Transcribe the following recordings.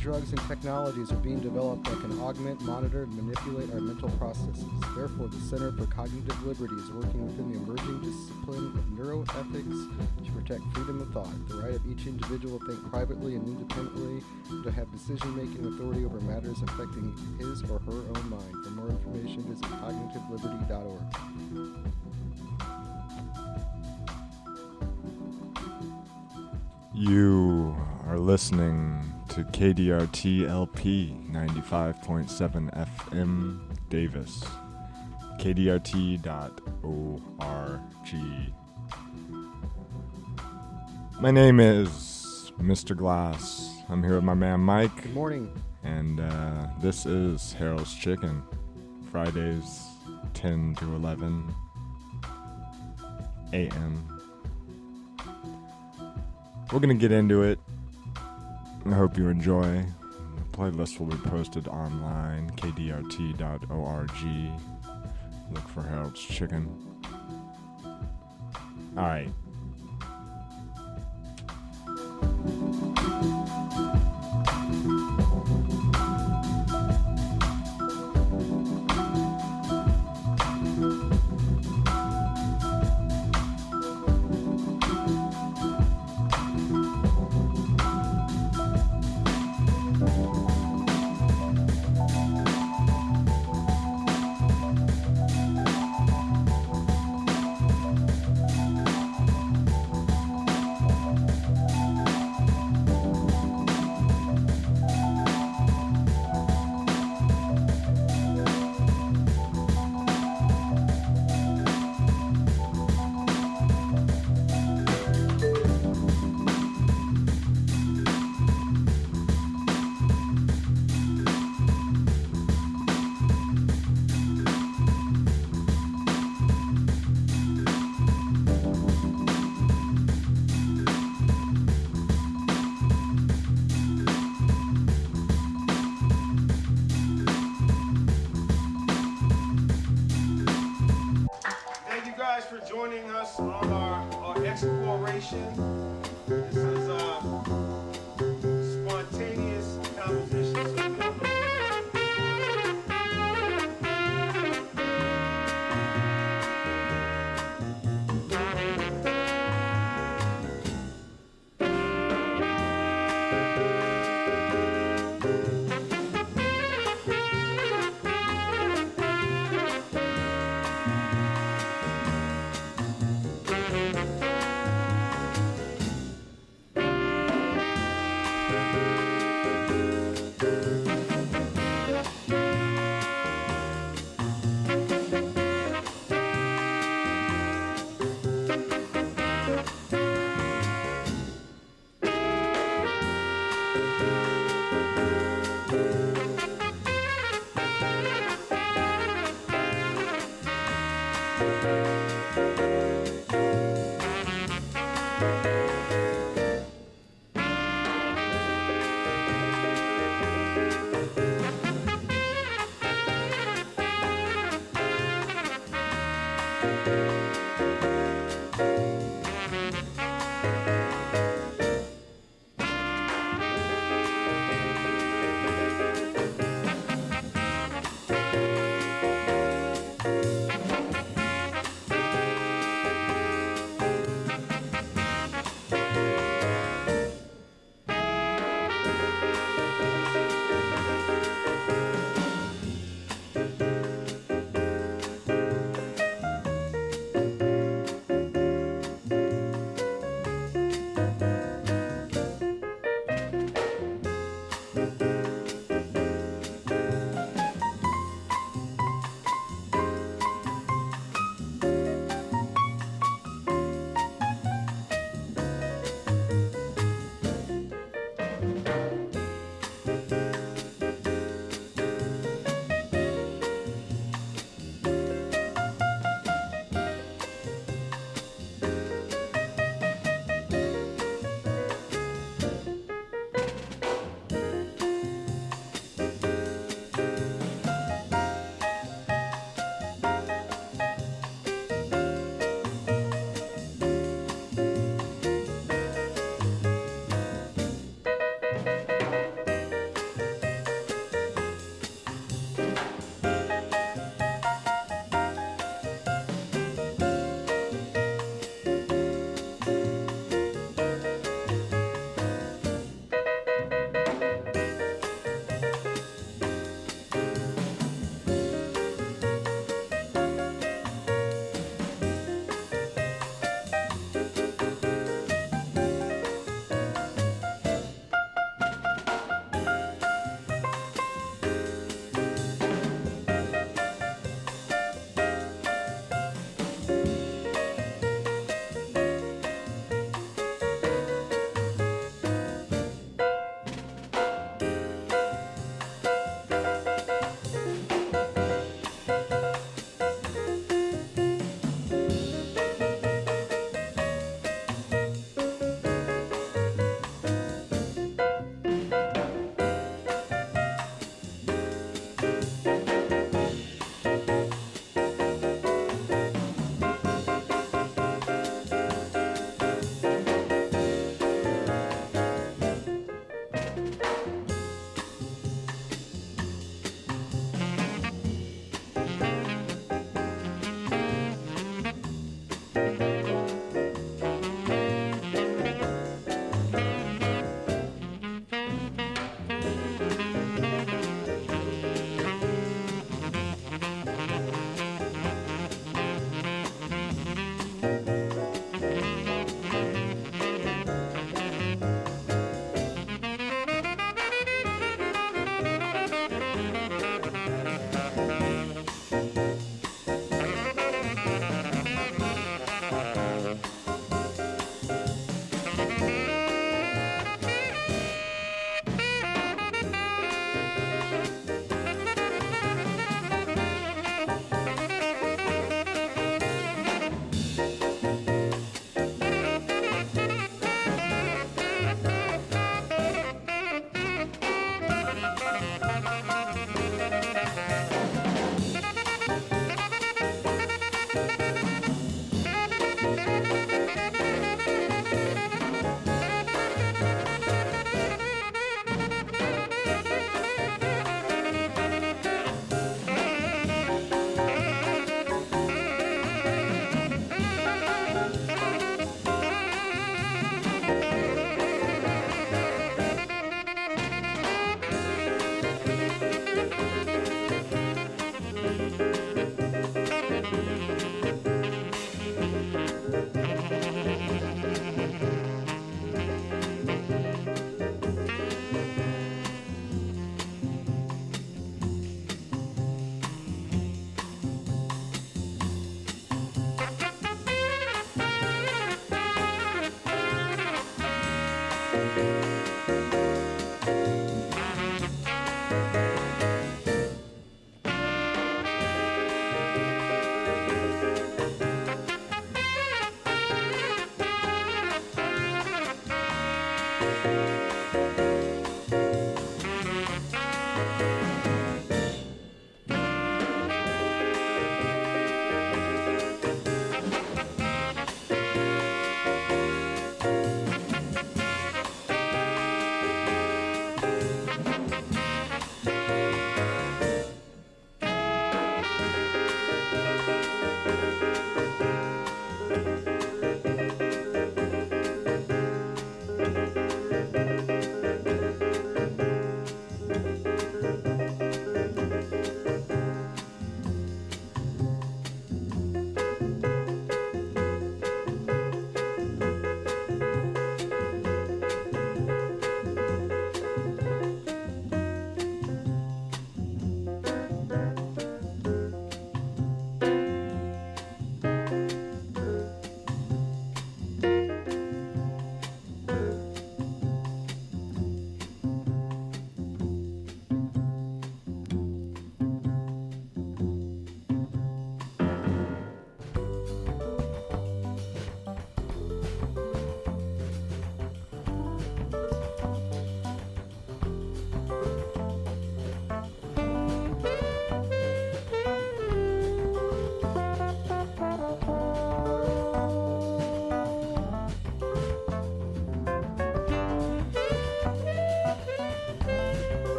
drugs and technologies are being developed that can augment, monitor, and manipulate our mental processes. Therefore, the Center for Cognitive Liberty is working within the emerging discipline of neuroethics to protect freedom of thought, the right of each individual to think privately and independently, and to have decision-making authority over matters affecting his or her own mind. For more information, visit cognitiveliberty.org. You are listening to KDRT LP 95.7 FM Davis. KDRT.org. My name is Mr. Glass. I'm here with my man Mike, Good morning. and uh, this is Harold's Chicken. Fridays 10 to 11 a.m. We're gonna get into it. I hope you enjoy. The playlist will be posted online, kdrt.org. Look for Harold's Chicken. Alright. Thank joining us on our, our exploration.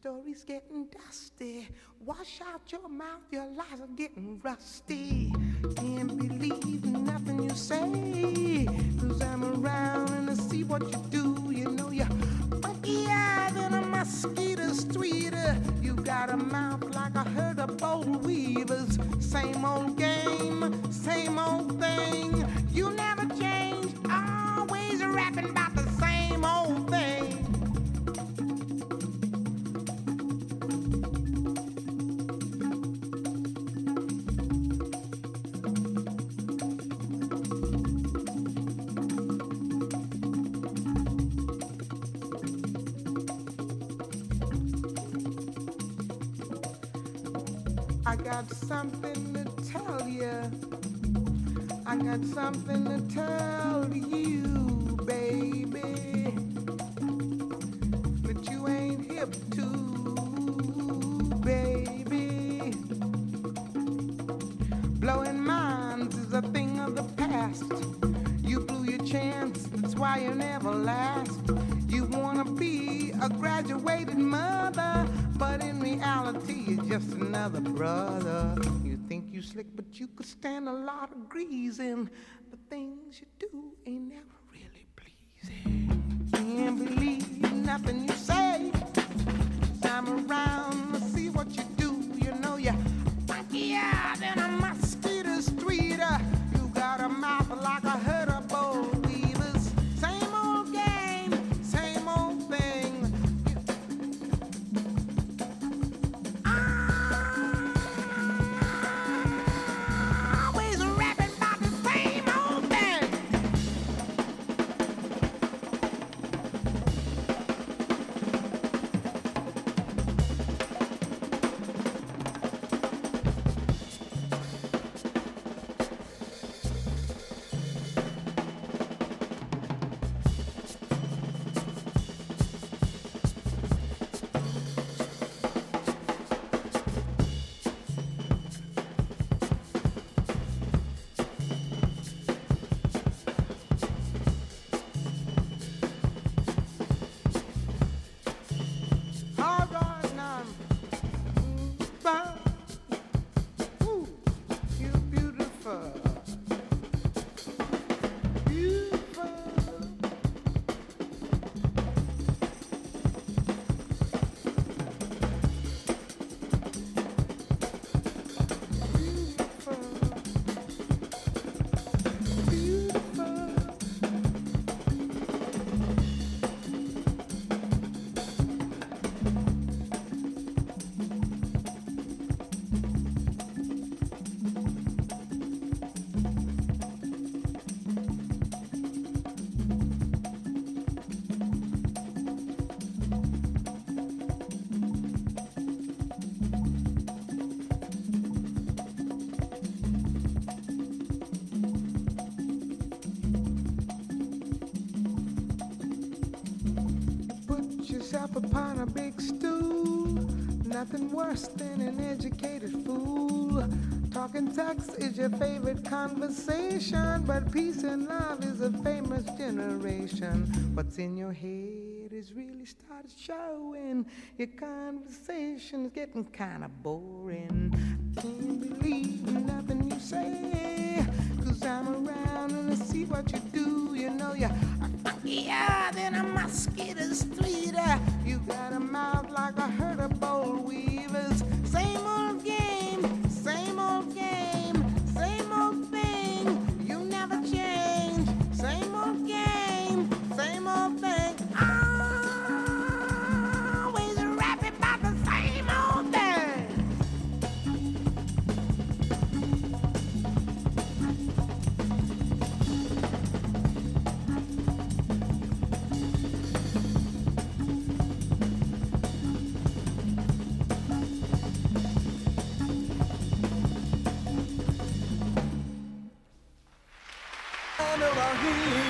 Story's getting dusty. Wash out your mouth, your lies are getting rusty. Can't believe nothing you say. Cause I'm around and I see what you do. You know you're funkier than a mosquito's tweeter. You got a mouth like a herd of bold weavers. Same old game, same old thing. Something to tell you. I got something to tell you, baby. But you ain't hip to, baby. Blowing minds is a thing of the past. You blew your chance, that's why you never last. You wanna be a graduated mother but in reality, you're just another brother. You think you slick, but you could stand a lot of greasing. The things you do ain't never really pleasing. Can't believe nothing you say. Worse than an educated fool. Talking sex is your favorite conversation, but peace and love is a famous generation. What's in your head is really started showing. Your conversation is getting kind of boring. Can't believe nothing you say, cause I'm around and I see what you do. You know you're yeah, then a mosquito streeter. Uh, you got a mouth like a herd of boll weavers. Same old game, Yeah,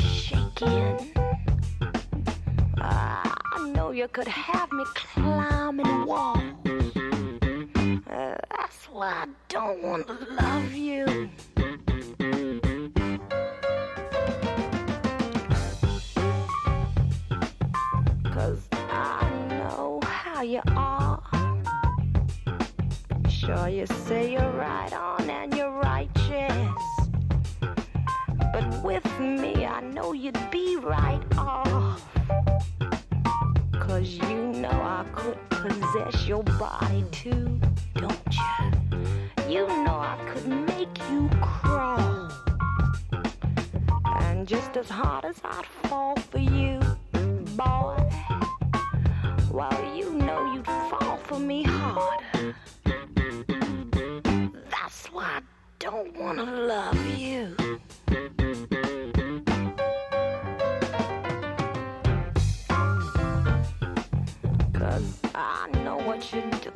shaking. Uh, I know you could have me climbing walls. Uh, that's why I don't want to love you. Cause I know how you are. Sure, you say you're right on and you're righteous. But with me, know you'd be right off. Cause you know I could possess your body too, don't you? You know I could make you crawl. And just as hard as I'd fall for you, boy, well, you know you'd fall for me harder. That's why I don't wanna love you.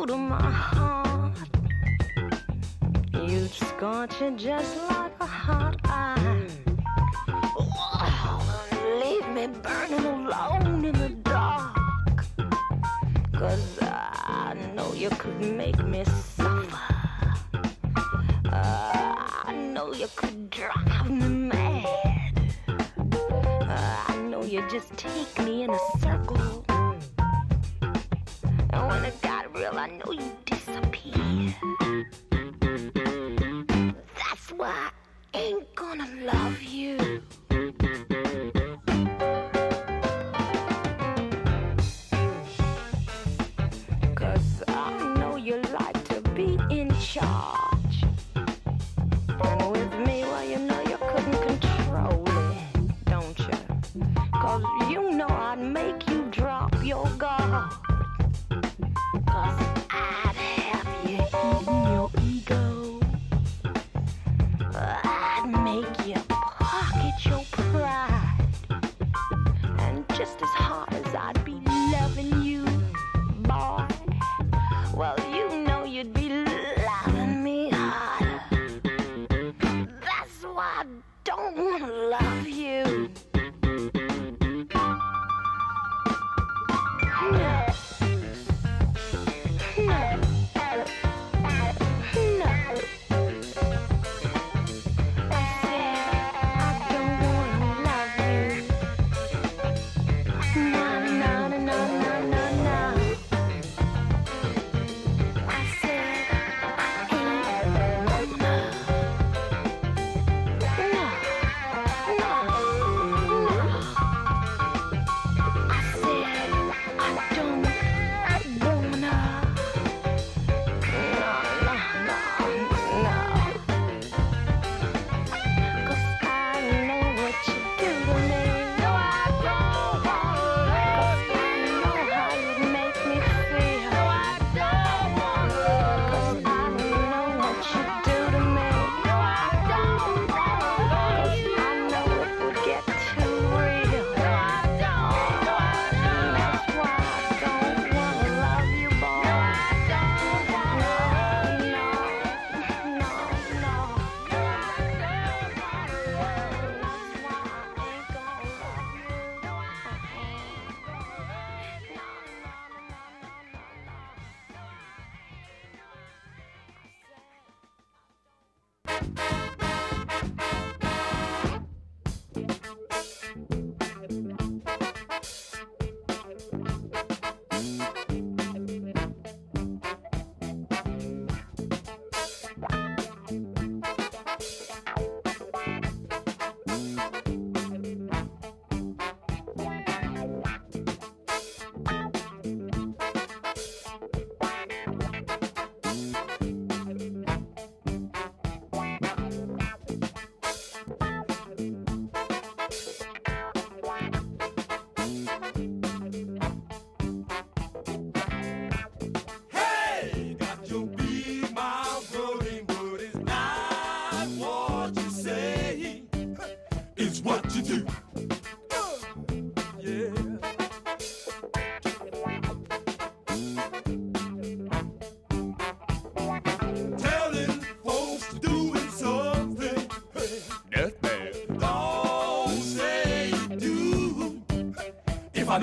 cold on my heart. You scorch it just like a hot iron. Oh, leave me burning alone in the dark. Cause I know you could make me suffer. Uh, I know you could drive me mad. Uh, I know you just take me in a circle. I wanna wanna love you.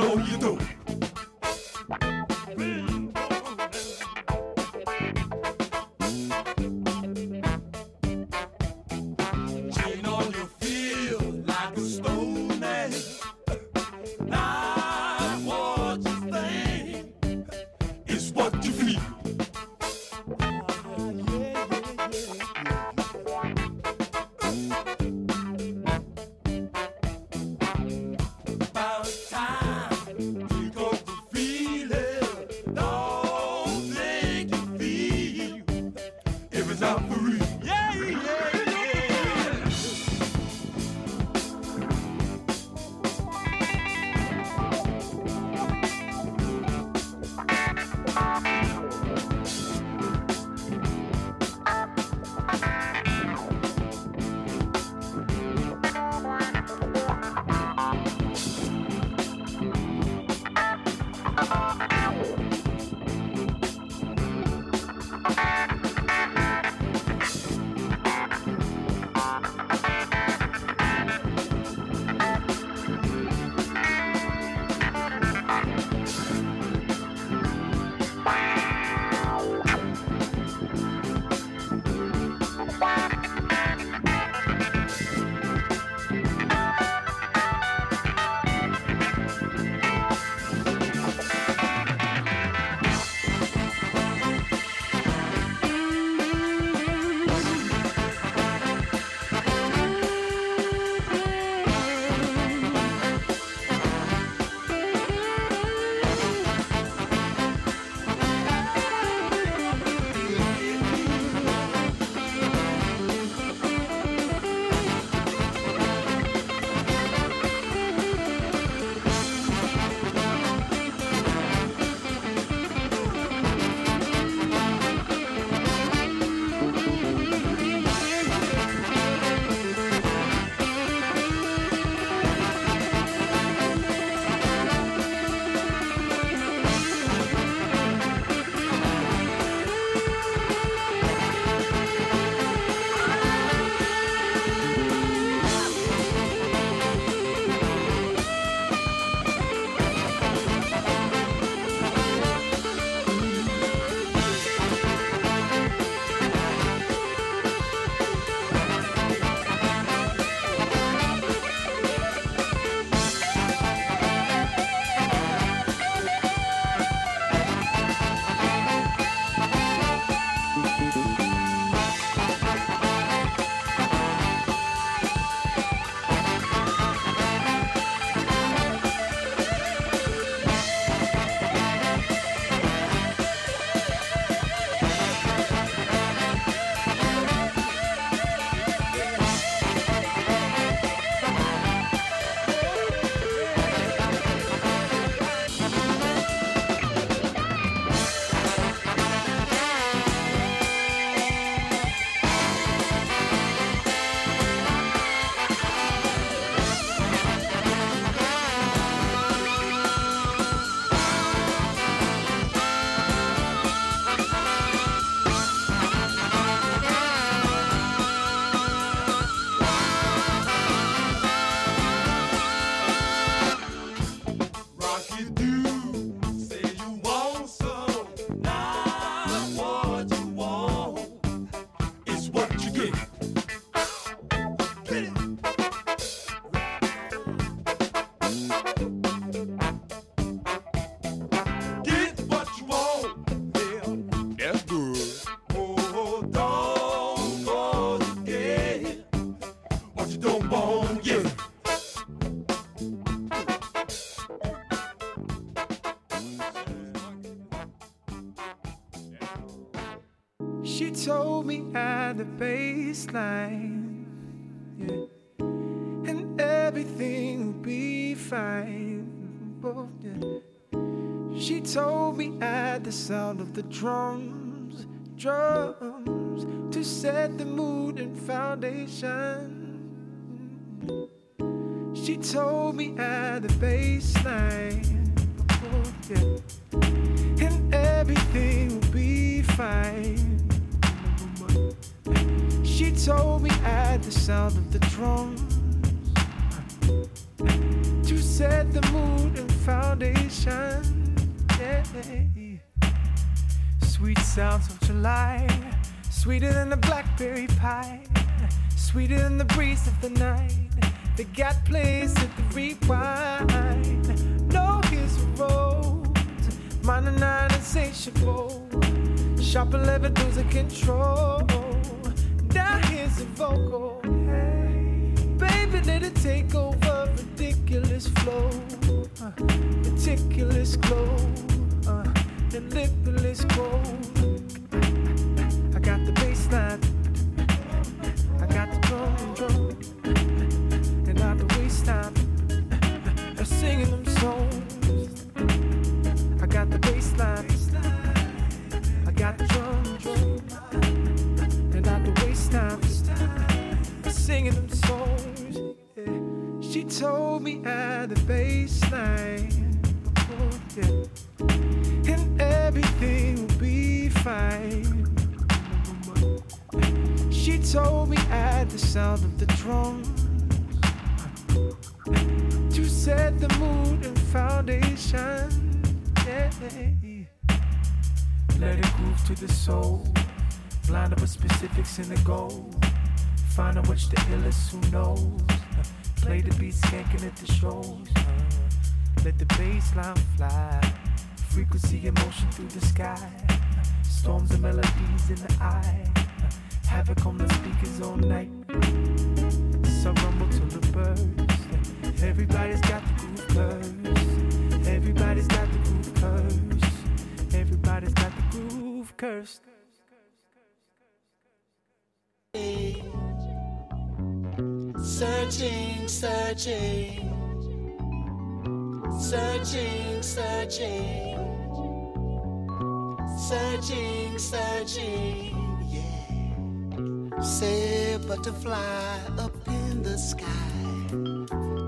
Know you do. The baseline, yeah, and everything will be fine. Oh, yeah. She told me at the sound of the drums, drums, to set the mood and foundation. She told me at the baseline, yeah, and everything will be fine. She told me at the sound of the drums to set the mood and foundation. Yeah. Sweet sounds of July, sweeter than the blackberry pie, sweeter than the breeze of the night. They got place at the rewind. No, here's a road, mine and nine insatiable. Sharp eleven losing control. Here's a vocal. Hey, baby, let it take over. Ridiculous flow, uh, meticulous glow, uh, deliberate glow. I got the bass line, I got the drum and drum, and not the waistline. I'm singing them songs. I got the bass line, I got the drum, told me at the baseline, oh, yeah, and everything will be fine. She told me at the sound of the drums to set the mood and foundation. Yeah. Let it groove to the soul, blind up with specifics in the goal. Find out which the illest who knows. Play the beat skanking at the shows. Uh, Let the bass line fly. Frequency and motion through the sky. Storms and melodies in the eye. Havoc on the speakers all night. So rumble till the birds. Everybody's got the groove curse. Everybody's got the groove curse. Everybody's got the groove curse. Searching, searching, searching, searching, searching, searching, yeah. Say butterfly up in the sky.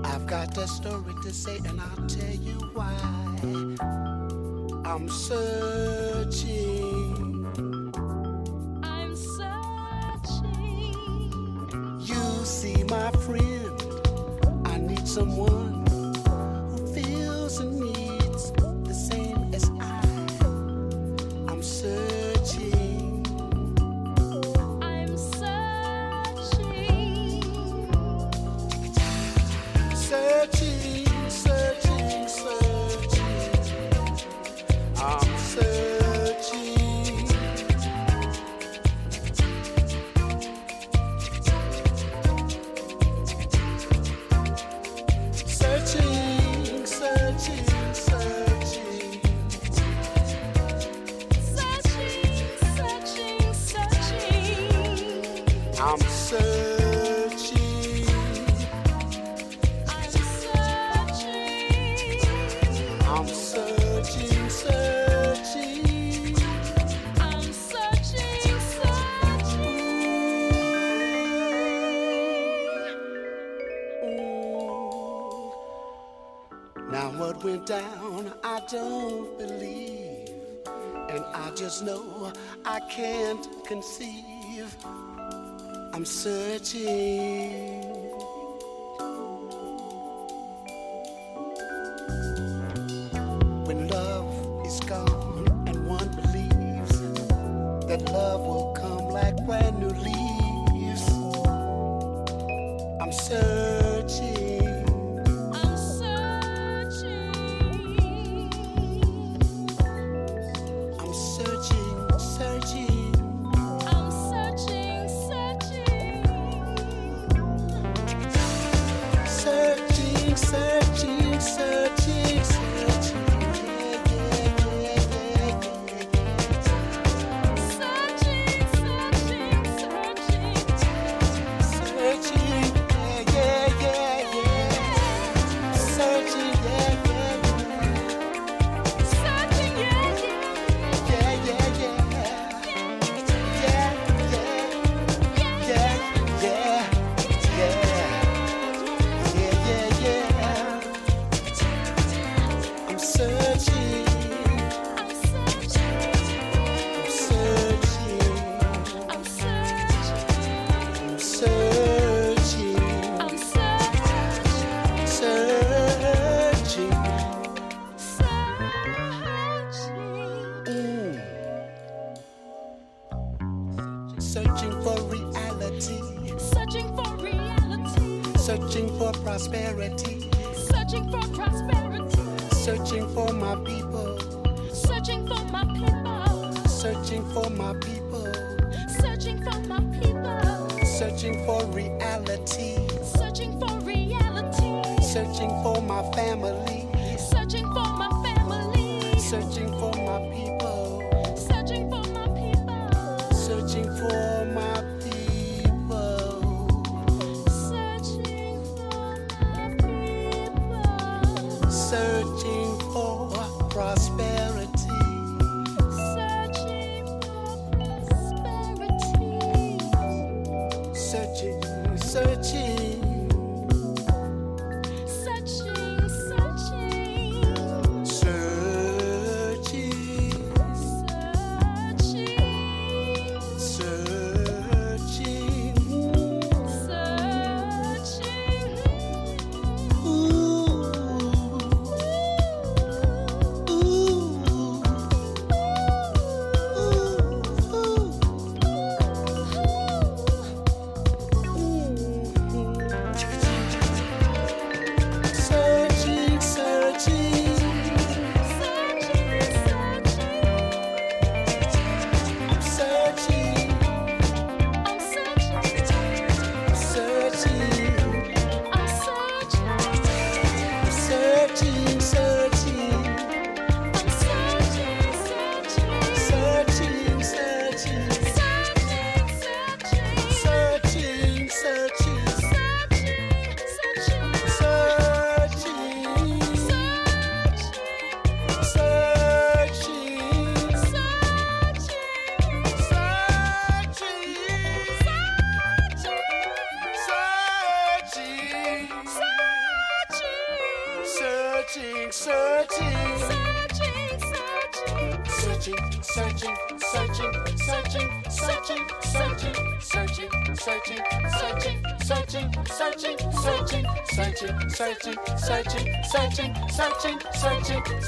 I've got a story to say, and I'll tell you why. I'm searching. You see, my friend, I need someone searching.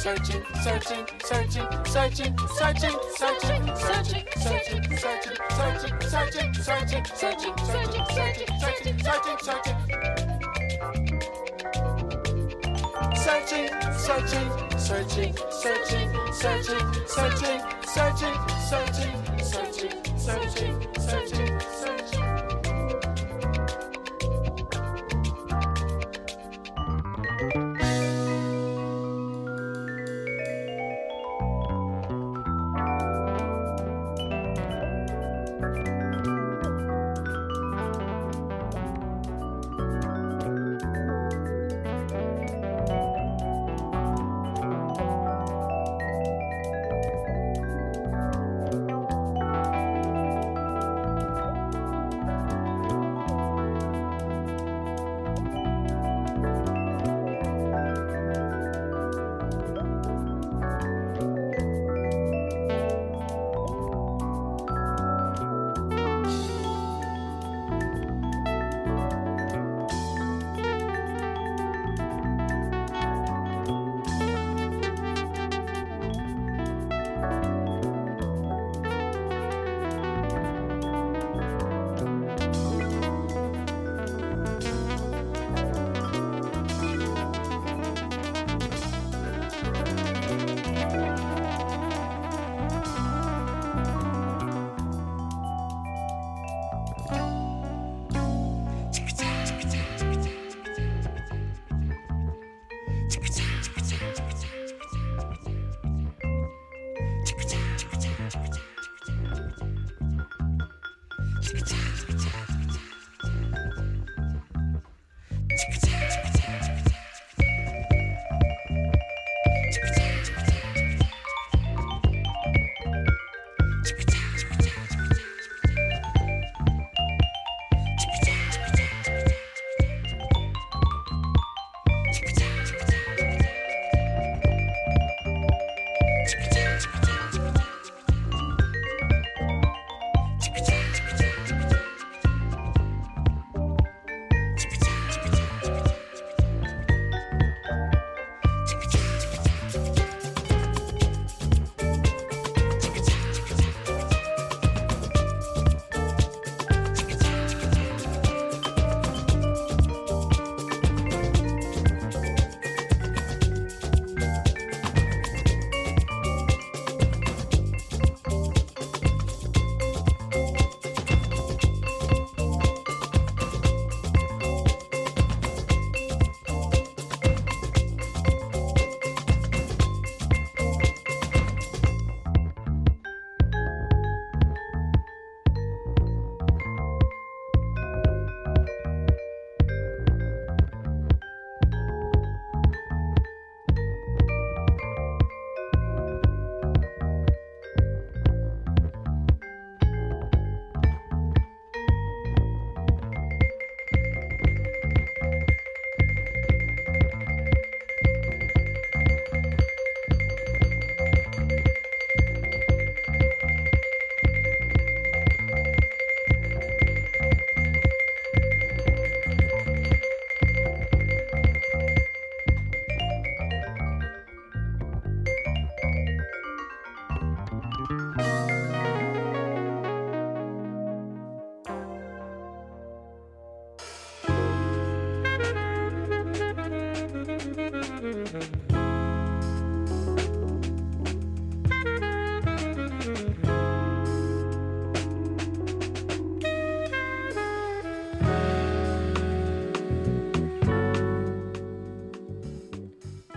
searching, searching, searching, searching, searching, searching, searching, searching, searching, searching, searching, searching, searching, searching, searching, searching, searching, searching. Searching, searching, searching, searching, searching, searching, searching, searching, searching, searching, searching, searching.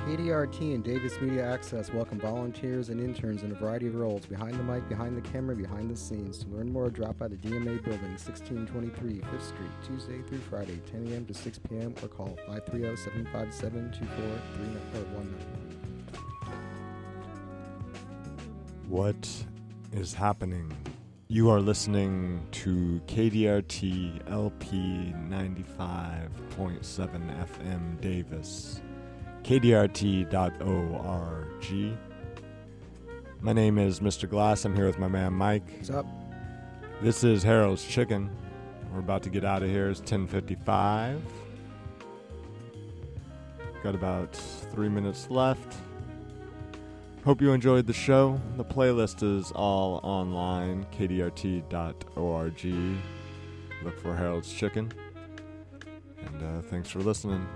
KDRT and Davis Media Access welcome volunteers and interns in a variety of roles behind the mic, behind the camera, behind the scenes. To learn more, drop by the DMA building, 1623 5th Street, Tuesday through Friday, 10 a.m. to 6 p.m. or call 530 757 2419. What is happening? You are listening to KDRT LP 95.7 FM Davis, KDRT.org. My name is Mr. Glass. I'm here with my man Mike. What's up? This is Harold's Chicken. We're about to get out of here. It's 10:55. Got about three minutes left. Hope you enjoyed the show. The playlist is all online. KDRT.org. Look for Harold's Chicken. And uh, thanks for listening.